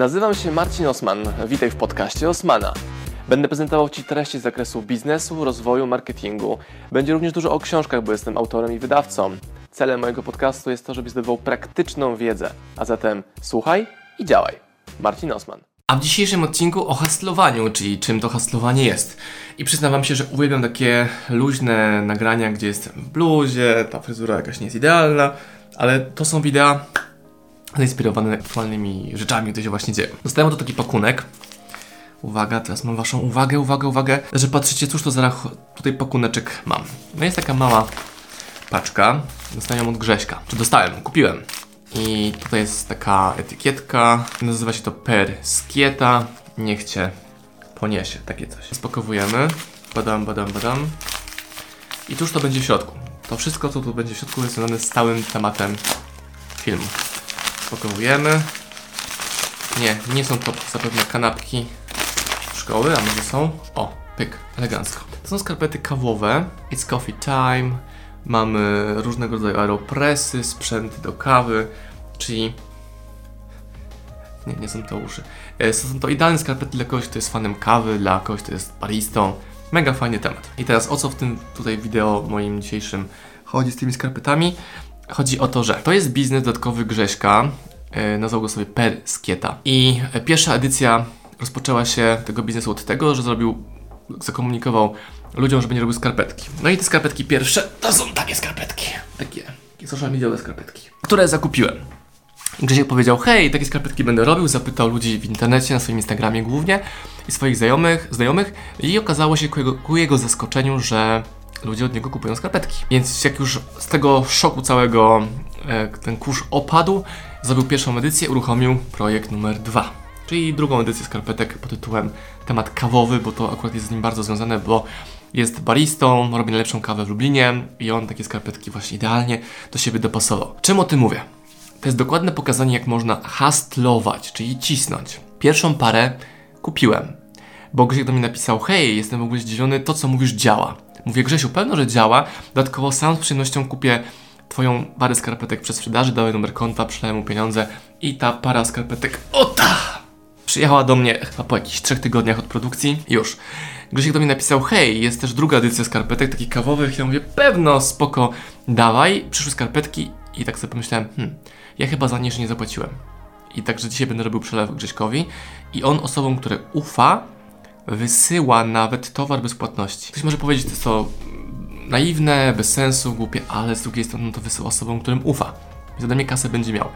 Nazywam się Marcin Osman. Witaj w podcaście Osmana. Będę prezentował Ci treści z zakresu biznesu, rozwoju, marketingu. Będzie również dużo o książkach, bo jestem autorem i wydawcą. Celem mojego podcastu jest to, żebyś zdobywał praktyczną wiedzę. A zatem słuchaj i działaj. Marcin Osman. A w dzisiejszym odcinku o haslowaniu, czyli czym to haslowanie jest. I przyznawam się, że uwielbiam takie luźne nagrania, gdzie jestem w bluzie, ta fryzura jakaś nie jest idealna, ale to są wideo zainspirowane aktualnymi rzeczami, które się właśnie dzieją. Dostałem to taki pakunek. Uwaga, teraz mam waszą uwagę, uwagę, uwagę, że patrzycie, cóż to za tutaj pakuneczek mam. No jest taka mała paczka, dostałem od Grześka. Czy dostałem? Kupiłem. I tutaj jest taka etykietka, nazywa się to Per Skieta. Niech cię poniesie, takie coś. Spakowujemy, badam, badam, badam. I cóż to będzie w środku? To wszystko, co tu będzie w środku, jest związane z całym tematem filmu. Spakowujemy. Nie, nie są to zapewne kanapki szkoły, a może są? O, pyk, elegancko. To są skarpety kawowe. It's coffee time. Mamy różnego rodzaju aeropresy, sprzęty do kawy, czyli... Nie, nie są to uszy. E, Są to idealne skarpety dla kogoś, kto jest fanem kawy, dla kogoś, kto jest baristą. Mega fajny temat. I teraz o co w tym tutaj wideo moim dzisiejszym chodzi z tymi skarpetami? Chodzi o to, że to jest biznes dodatkowy Grześka, e, nazwał go sobie Per Skieta. I e, pierwsza edycja rozpoczęła się tego biznesu od tego, że zrobił, zakomunikował ludziom, że będzie robił skarpetki. No i te skarpetki pierwsze to są takie skarpetki. Takie, takie social mediowe skarpetki, które zakupiłem. Grzesiek powiedział, hej, takie skarpetki będę robił, zapytał ludzi w internecie, na swoim Instagramie głównie i swoich znajomych, znajomych i okazało się ku jego, ku jego zaskoczeniu, że ludzie od niego kupują skarpetki. Więc jak już z tego szoku całego e, ten kurz opadł, zrobił pierwszą edycję, uruchomił projekt numer dwa. Czyli drugą edycję skarpetek pod tytułem temat kawowy, bo to akurat jest z nim bardzo związane, bo jest baristą, robi najlepszą kawę w Lublinie i on takie skarpetki właśnie idealnie do siebie dopasował. Czym o tym mówię? To jest dokładne pokazanie, jak można hustlować, czyli cisnąć. Pierwszą parę kupiłem, bo Grzesiek do mnie napisał, hej, jestem w ogóle zdziwiony, to co mówisz działa. Mówię, Grzesiu, pewno, że działa, dodatkowo sam z przyjemnością kupię twoją parę skarpetek przez sprzedaży, dałem numer konta, przelałem mu pieniądze i ta para skarpetek, ota! Przyjechała do mnie chyba po jakichś trzech tygodniach od produkcji. Już. Grzesiek do mnie napisał, hej, jest też druga edycja skarpetek, takich kawowych. Ja mówię, pewno, spoko, dawaj. Przyszły skarpetki i tak sobie pomyślałem, hmm, ja chyba za nie jeszcze nie zapłaciłem. I także dzisiaj będę robił przelew Grześkowi i on osobom, które ufa, wysyła nawet towar bez płatności. Ktoś może powiedzieć, jest to naiwne, bez sensu, głupie, ale z drugiej strony to wysyła osobom, którym ufa. Ode mnie kasę będzie miał.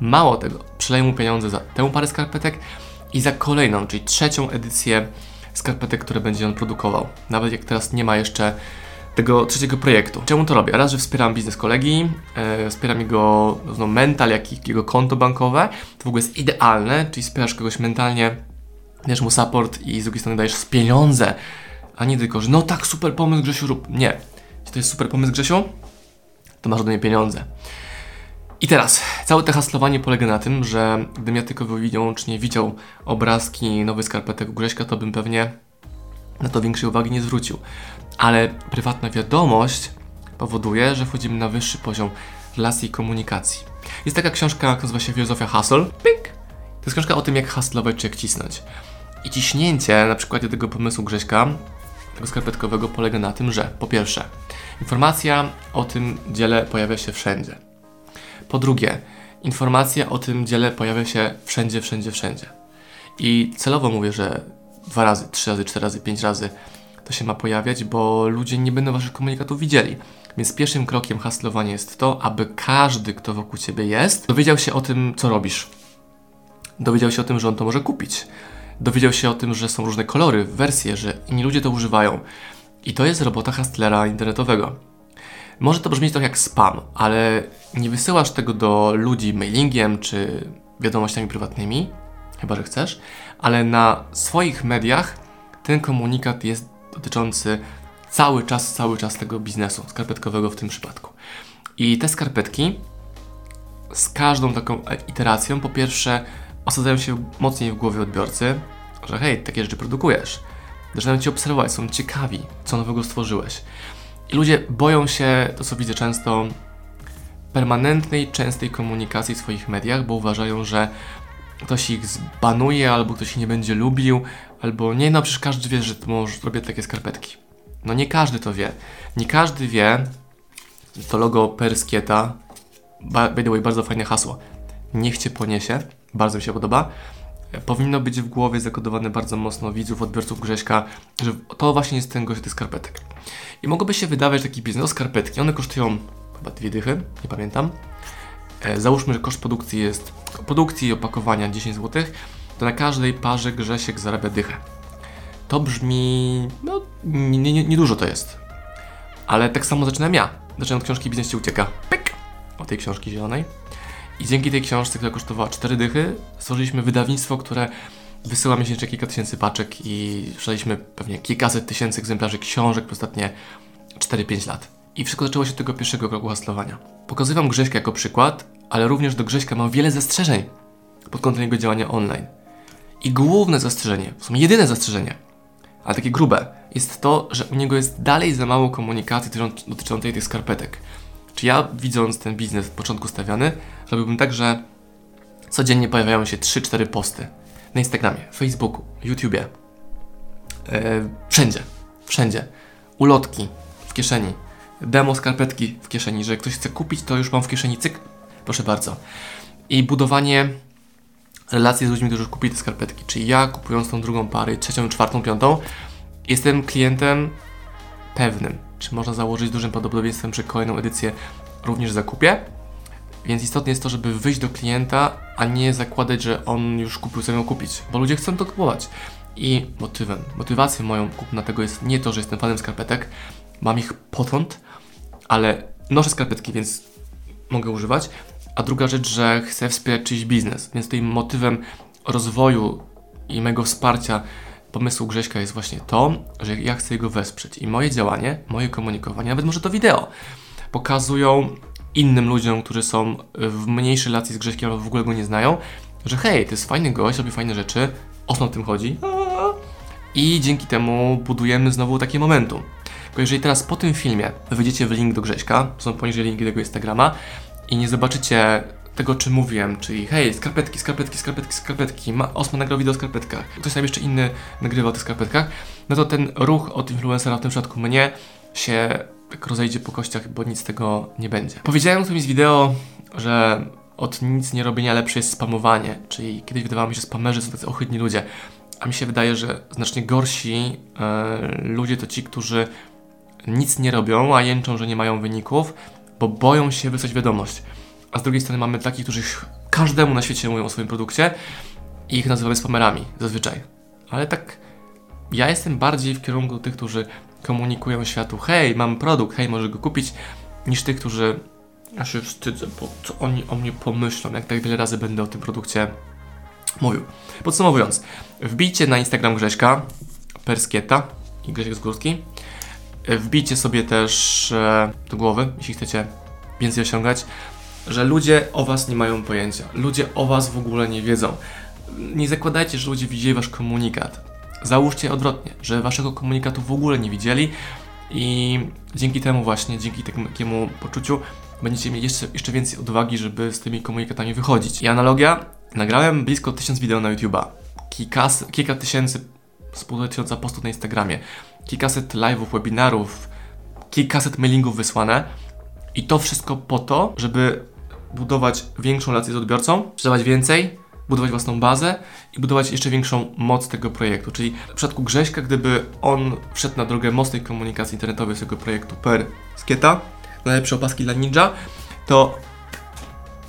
Mało tego, przeleję mu pieniądze za tę parę skarpetek i za kolejną, czyli trzecią edycję skarpetek, które będzie on produkował. Nawet jak teraz nie ma jeszcze tego trzeciego projektu. Czemu to robię? Raz, że wspieram biznes kolegi, e, wspieram jego no, mental, jak i jego konto bankowe. To w ogóle jest idealne, czyli wspierasz kogoś mentalnie, dajesz mu support i z drugiej strony dajesz pieniądze, a nie tylko, że no tak, super pomysł Grzesiu, rób. Nie. Jeśli to jest super pomysł Grzesiu, to masz ode mnie pieniądze. I teraz, całe to haslowanie polega na tym, że gdybym ja tylko wyłącznie widział obrazki nowych skarpetek u Grześka, to bym pewnie na to większej uwagi nie zwrócił. Ale prywatna wiadomość powoduje, że wchodzimy na wyższy poziom relacji i komunikacji. Jest taka książka, która nazywa się Filozofia Hustle. Pink! To jest książka o tym, jak hustlować czy jak cisnąć. I ciśnięcie, na przykładzie tego pomysłu Grześka, tego skarpetkowego, polega na tym, że po pierwsze, informacja o tym dziele pojawia się wszędzie. Po drugie, informacja o tym dziele pojawia się wszędzie, wszędzie, wszędzie. I celowo mówię, że dwa razy, trzy razy, cztery razy, pięć razy to się ma pojawiać, bo ludzie nie będą waszych komunikatów widzieli. Więc pierwszym krokiem haslowania jest to, aby każdy, kto wokół ciebie jest, dowiedział się o tym, co robisz. Dowiedział się o tym, że on to może kupić. Dowiedział się o tym, że są różne kolory, wersje, że inni ludzie to używają. I to jest robota hustlera internetowego. Może to brzmieć trochę jak spam, ale nie wysyłasz tego do ludzi mailingiem czy wiadomościami prywatnymi, chyba że chcesz, ale na swoich mediach ten komunikat jest dotyczący cały czas, cały czas tego biznesu skarpetkowego w tym przypadku. I te skarpetki z każdą taką iteracją, po pierwsze, osadzają się mocniej w głowie odbiorcy, że hej, takie rzeczy produkujesz. Zaczynają Cię obserwować, są ciekawi, co nowego stworzyłeś. I ludzie boją się, to co widzę często, permanentnej, częstej komunikacji w swoich mediach, bo uważają, że ktoś ich zbanuje, albo ktoś ich nie będzie lubił, albo nie, no przecież każdy wie, że może robię takie skarpetki. No nie każdy to wie. Nie każdy wie, to logo Perskieta, by the way, bardzo fajne hasło. Niech Cię poniesie, bardzo mi się podoba. Powinno być w głowie zakodowane bardzo mocno widzów, odbiorców Grześka, że to właśnie jest ten gość skarpetek. I mogłoby się wydawać taki biznes, skarpetki, one kosztują chyba dwie dychy, nie pamiętam. E, załóżmy, że koszt produkcji jest, produkcji i opakowania 10 zł, to na każdej parze Grzesiek zarabia dychę. To brzmi, no, niedużo nie, nie dużo to jest. Ale tak samo zaczynam ja. Zaczynam od książki Biznes Ci Ucieka. Pyk! O tej książki zielonej. I dzięki tej książce, która kosztowała 4 dychy, stworzyliśmy wydawnictwo, które wysyła miesięcznie kilka tysięcy paczek i sprzedaliśmy pewnie kilkaset tysięcy egzemplarzy książek w ostatnie 4-5 lat. I wszystko zaczęło się od tego pierwszego kroku haslowania. Pokazuję Wam Grześka jako przykład, ale również do Grześka mam wiele zastrzeżeń pod kątem jego działania online. I główne zastrzeżenie, w sumie jedyne zastrzeżenie, ale takie grube, jest to, że u niego jest dalej za mało komunikacji dotyczącej tych skarpetek. Czy ja, widząc ten biznes w początku stawiany, robiłbym tak, że codziennie pojawiają się 3-4 posty na Instagramie, Facebooku, YouTubie, yy, wszędzie, wszędzie. Ulotki w kieszeni, demo skarpetki w kieszeni, że ktoś chce kupić, to już mam w kieszeni, cyk, proszę bardzo. I budowanie relacji z ludźmi, którzy kupili te skarpetki. Czyli ja kupując tą drugą parę, trzecią, czwartą, piątą, jestem klientem pewnym, czy można założyć dużym prawdopodobieństwem, że kolejną edycję również zakupię. Więc istotne jest to, żeby wyjść do klienta, a nie zakładać, że on już kupił, co miał kupić, bo ludzie chcą to kupować. I motywem, motywacją moją kupna tego jest nie to, że jestem fanem skarpetek, mam ich potąd, ale noszę skarpetki, więc mogę używać. A druga rzecz, że chcę wspierać czyjś biznes, więc tym motywem rozwoju i mego wsparcia pomysłu Grześka jest właśnie to, że ja chcę jego wesprzeć. I moje działanie, moje komunikowanie, nawet może to wideo, pokazują innym ludziom, którzy są w mniejszej relacji z Grześkiem albo w ogóle go nie znają, że hej, to jest fajny gość, robi fajne rzeczy, o co tym chodzi. I dzięki temu budujemy znowu takie momentum. Tylko jeżeli teraz po tym filmie wejdziecie w link do Grześka, są poniżej linki do jego Instagrama i nie zobaczycie tego, czym mówiłem, czyli hej, skarpetki, skarpetki, skarpetki, skarpetki, ma, Osman nagrał wideo o skarpetkach, ktoś tam jeszcze inny nagrywa o tych skarpetkach, no to ten ruch od influencera, w tym przypadku mnie, się rozejdzie po kościach, bo nic z tego nie będzie. Powiedziałem w którymś wideo, że od nic nie robienia lepsze jest spamowanie, czyli kiedyś wydawało mi się, że spamerzy to tacy ohydni ludzie, a mi się wydaje, że znacznie gorsi e, ludzie to ci, którzy nic nie robią, a jęczą, że nie mają wyników, bo boją się wysłać wiadomość. A z drugiej strony mamy takich, którzy każdemu na świecie mówią o swoim produkcie i ich nazywamy spamerami zazwyczaj. Ale tak, ja jestem bardziej w kierunku tych, którzy komunikują światu, hej, mam produkt, hej, może go kupić, niż tych, którzy ja się wstydzę, bo co oni o mnie pomyślą, jak tak wiele razy będę o tym produkcie mówił. Podsumowując, wbijcie na Instagram Grześka, Perskieta i Grzesiek Zgórski. Wbijcie sobie też e, do głowy, jeśli chcecie więcej osiągać, że ludzie o was nie mają pojęcia. Ludzie o was w ogóle nie wiedzą. Nie zakładajcie, że ludzie widzieli wasz komunikat. Załóżcie odwrotnie, że waszego komunikatu w ogóle nie widzieli i dzięki temu właśnie, dzięki takiemu poczuciu będziecie mieli jeszcze, jeszcze więcej odwagi, żeby z tymi komunikatami wychodzić. I analogia, nagrałem blisko tysiąc wideo na YouTube'a, kilka, tysięcy, z pół tysiąca postów na Instagramie, kilkaset live'ów, webinarów, kilkaset mailingów wysłane i to wszystko po to, żeby budować większą relację z odbiorcą, sprzedawać więcej, budować własną bazę i budować jeszcze większą moc tego projektu. Czyli w przypadku Grześka, gdyby on wszedł na drogę mocnej komunikacji internetowej z tego projektu per Skieta, najlepsze opaski dla Ninja, to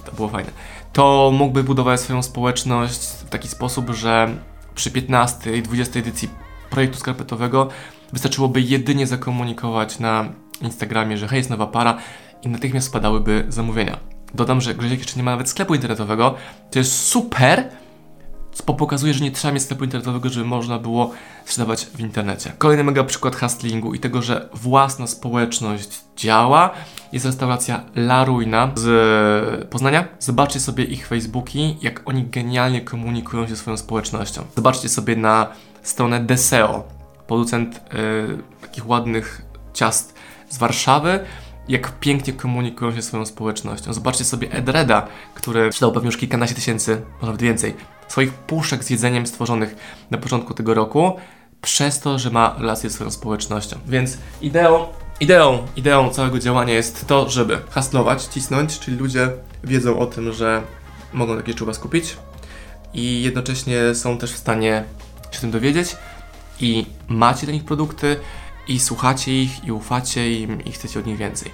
to było fajne. To mógłby budować swoją społeczność w taki sposób, że przy 15 i 20 edycji projektu skarpetowego wystarczyłoby jedynie zakomunikować na Instagramie, że hej, jest nowa para i natychmiast spadałyby zamówienia. Dodam, że Grzesiek jeszcze nie ma nawet sklepu internetowego. To jest super, co pokazuje, że nie trzeba mieć sklepu internetowego, żeby można było sprzedawać w internecie. Kolejny mega przykład hustlingu i tego, że własna społeczność działa, jest restauracja La Ruina z Poznania. Zobaczcie sobie ich Facebooki, jak oni genialnie komunikują się swoją społecznością. Zobaczcie sobie na stronę Deseo, producent yy, takich ładnych ciast z Warszawy, jak pięknie komunikują się swoją społecznością. Zobaczcie sobie Edreda, który sprzedał pewnie już kilkanaście tysięcy, może nawet więcej, swoich puszek z jedzeniem stworzonych na początku tego roku, przez to, że ma relacje z swoją społecznością. Więc ideą, ideą, ideą całego działania jest to, żeby haslować, cisnąć, czyli ludzie wiedzą o tym, że mogą takie czuba skupić i jednocześnie są też w stanie się tym dowiedzieć i macie dla nich produkty i słuchacie ich i ufacie im i chcecie od nich więcej.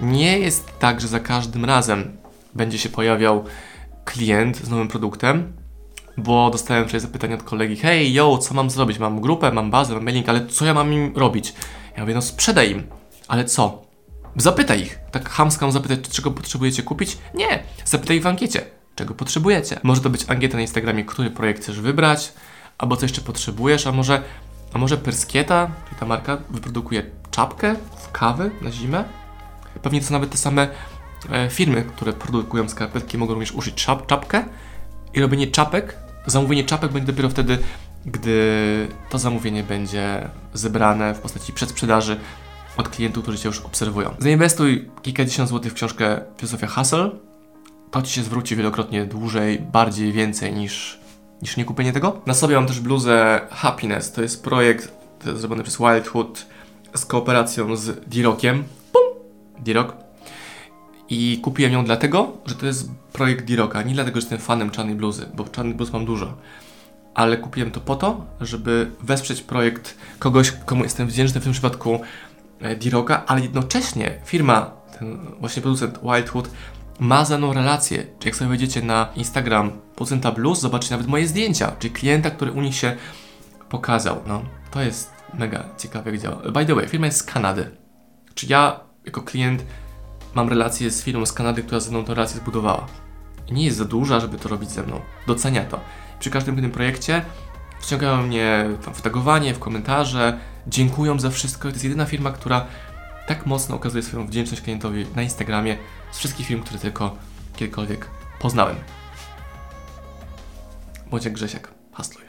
Nie jest tak, że za każdym razem będzie się pojawiał klient z nowym produktem, bo dostałem wczoraj zapytanie od kolegi, hej, yo, co mam zrobić? Mam grupę, mam bazę, mam mailing, ale co ja mam im robić? Ja mówię, no sprzedaj im. Ale co? Zapytaj ich. Tak chamsko zapytać, czego potrzebujecie kupić? Nie. Zapytaj w ankiecie, czego potrzebujecie. Może to być ankieta na Instagramie, który projekt chcesz wybrać, albo co jeszcze potrzebujesz, a może, a może Perskieta, czyli ta marka, wyprodukuje czapkę w kawy na zimę? Pewnie to nawet te same e, firmy, które produkują skarpetki, mogą również użyć czap, czapkę i robienie czapek, zamówienie czapek będzie dopiero wtedy, gdy to zamówienie będzie zebrane w postaci przedsprzedaży od klientów, którzy Cię już obserwują. Zainwestuj kilkadziesiąt złotych w książkę Filozofia Hustle. To Ci się zwróci wielokrotnie dłużej, bardziej, więcej niż, niż nie kupienie tego. Na sobie mam też bluzę Happiness. To jest projekt zrobiony przez Wildhood z kooperacją z D-Rockiem. Pum! D-Rock. I kupiłem ją dlatego, że to jest projekt D-Rocka. Nie dlatego, że jestem fanem czarnej bluzy, bo czarnych bluz mam dużo. Ale kupiłem to po to, żeby wesprzeć projekt kogoś, komu jestem wdzięczny, w tym przypadku e, D-Rocka, ale jednocześnie firma, ten właśnie producent Wildhood, ma ze mną relację. Czyli jak sobie wejdziecie na Instagram producenta blues, zobaczycie nawet moje zdjęcia, czyli klienta, który u nich się pokazał. No, to jest mega ciekawe, jak działa. By the way, firma jest z Kanady. Czy ja, jako klient, mam relację z firmą z Kanady, która ze mną tę relację zbudowała. Nie jest za duża, żeby to robić ze mną. Docenia to. Przy każdym tym projekcie wciągają mnie w tagowanie, w komentarze, dziękują za wszystko. To jest jedyna firma, która tak mocno okazuje swoją wdzięczność klientowi na Instagramie z wszystkich firm, które tylko kiedykolwiek poznałem. Bądź jak Grzesiek, hustluj.